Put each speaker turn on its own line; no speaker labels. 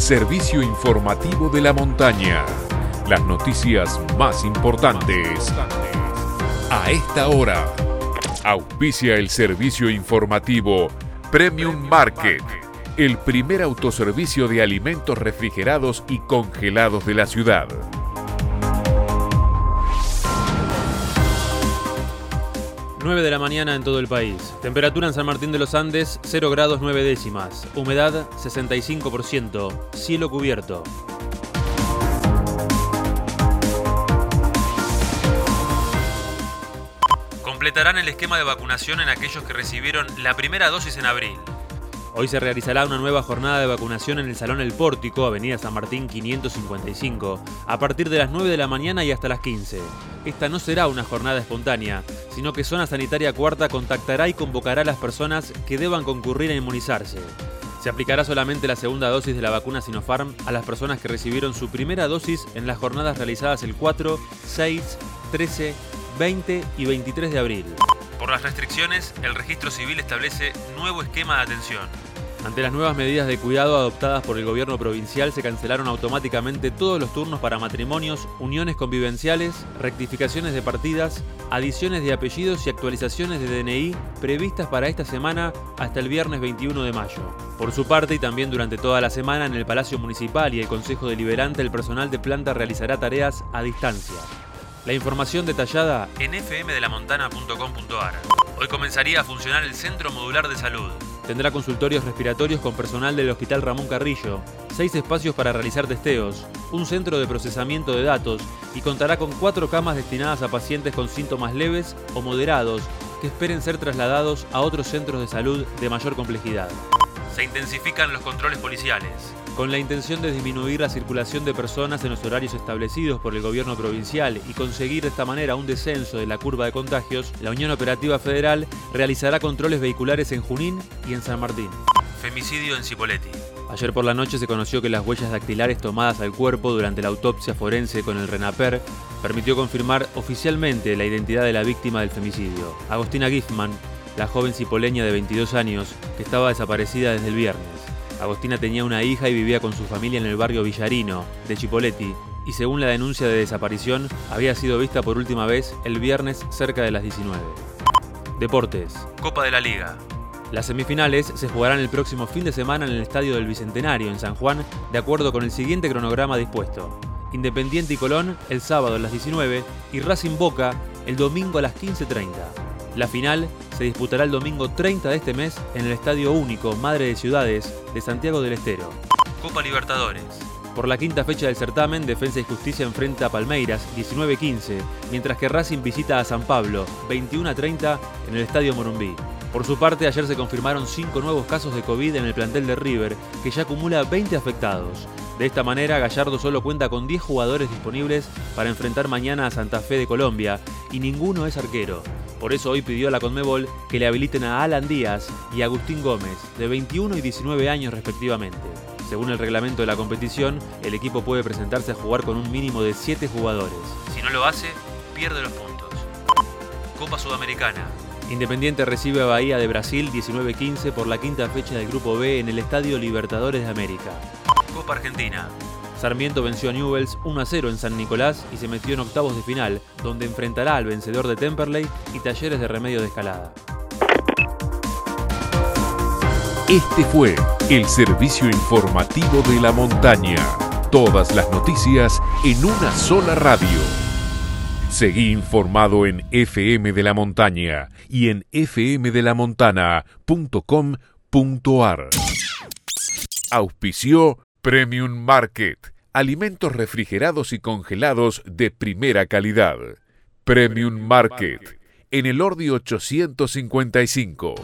servicio informativo de la montaña. Las noticias más importantes. A esta hora, auspicia el servicio informativo Premium Market, el primer autoservicio de alimentos refrigerados y congelados de la ciudad.
9 de la mañana en todo el país. Temperatura en San Martín de los Andes 0 grados 9 décimas. Humedad 65%. Cielo cubierto. Completarán el esquema de vacunación en aquellos que recibieron la primera dosis en abril. Hoy se realizará una nueva jornada de vacunación en el Salón El Pórtico, Avenida San Martín 555, a partir de las 9 de la mañana y hasta las 15. Esta no será una jornada espontánea, sino que Zona Sanitaria Cuarta contactará y convocará a las personas que deban concurrir a inmunizarse. Se aplicará solamente la segunda dosis de la vacuna Sinopharm a las personas que recibieron su primera dosis en las jornadas realizadas el 4, 6, 13, 20 y 23 de abril. Por las restricciones, el registro civil establece nuevo esquema de atención. Ante las nuevas medidas de cuidado adoptadas por el gobierno provincial, se cancelaron automáticamente todos los turnos para matrimonios, uniones convivenciales, rectificaciones de partidas, adiciones de apellidos y actualizaciones de DNI previstas para esta semana hasta el viernes 21 de mayo. Por su parte, y también durante toda la semana en el Palacio Municipal y el Consejo Deliberante, el personal de planta realizará tareas a distancia. La información detallada en fmdelamontana.com.ar. Hoy comenzaría a funcionar el Centro Modular de Salud. Tendrá consultorios respiratorios con personal del Hospital Ramón Carrillo, seis espacios para realizar testeos, un centro de procesamiento de datos y contará con cuatro camas destinadas a pacientes con síntomas leves o moderados que esperen ser trasladados a otros centros de salud de mayor complejidad. Se intensifican los controles policiales. Con la intención de disminuir la circulación de personas en los horarios establecidos por el gobierno provincial y conseguir de esta manera un descenso de la curva de contagios, la Unión Operativa Federal realizará controles vehiculares en Junín y en San Martín. Femicidio en Cipoletti. Ayer por la noche se conoció que las huellas dactilares tomadas al cuerpo durante la autopsia forense con el RENAPER permitió confirmar oficialmente la identidad de la víctima del femicidio, Agostina Giffman, la joven cipoleña de 22 años que estaba desaparecida desde el viernes. Agostina tenía una hija y vivía con su familia en el barrio Villarino, de Chipoletti, y según la denuncia de desaparición, había sido vista por última vez el viernes cerca de las 19. Deportes. Copa de la Liga. Las semifinales se jugarán el próximo fin de semana en el Estadio del Bicentenario, en San Juan, de acuerdo con el siguiente cronograma dispuesto. Independiente y Colón el sábado a las 19 y Racing Boca el domingo a las 15.30. La final se disputará el domingo 30 de este mes en el Estadio Único Madre de Ciudades de Santiago del Estero. Copa Libertadores. Por la quinta fecha del certamen, Defensa y Justicia enfrenta a Palmeiras 19-15, mientras que Racing visita a San Pablo 21-30 en el Estadio Morumbí. Por su parte, ayer se confirmaron 5 nuevos casos de COVID en el plantel de River, que ya acumula 20 afectados. De esta manera, Gallardo solo cuenta con 10 jugadores disponibles para enfrentar mañana a Santa Fe de Colombia, y ninguno es arquero. Por eso hoy pidió a la Conmebol que le habiliten a Alan Díaz y Agustín Gómez, de 21 y 19 años respectivamente. Según el reglamento de la competición, el equipo puede presentarse a jugar con un mínimo de 7 jugadores. Si no lo hace, pierde los puntos. Copa Sudamericana. Independiente recibe a Bahía de Brasil 19-15 por la quinta fecha del Grupo B en el Estadio Libertadores de América. Copa Argentina. Sarmiento venció a Newells 1 0 en San Nicolás y se metió en octavos de final, donde enfrentará al vencedor de Temperley y Talleres de Remedio de Escalada.
Este fue el servicio informativo de la montaña. Todas las noticias en una sola radio. Seguí informado en FM de la Montaña y en fmdelamontana.com.ar. Auspició Premium Market. Alimentos refrigerados y congelados de primera calidad. Premium Market. En el Ordi 855.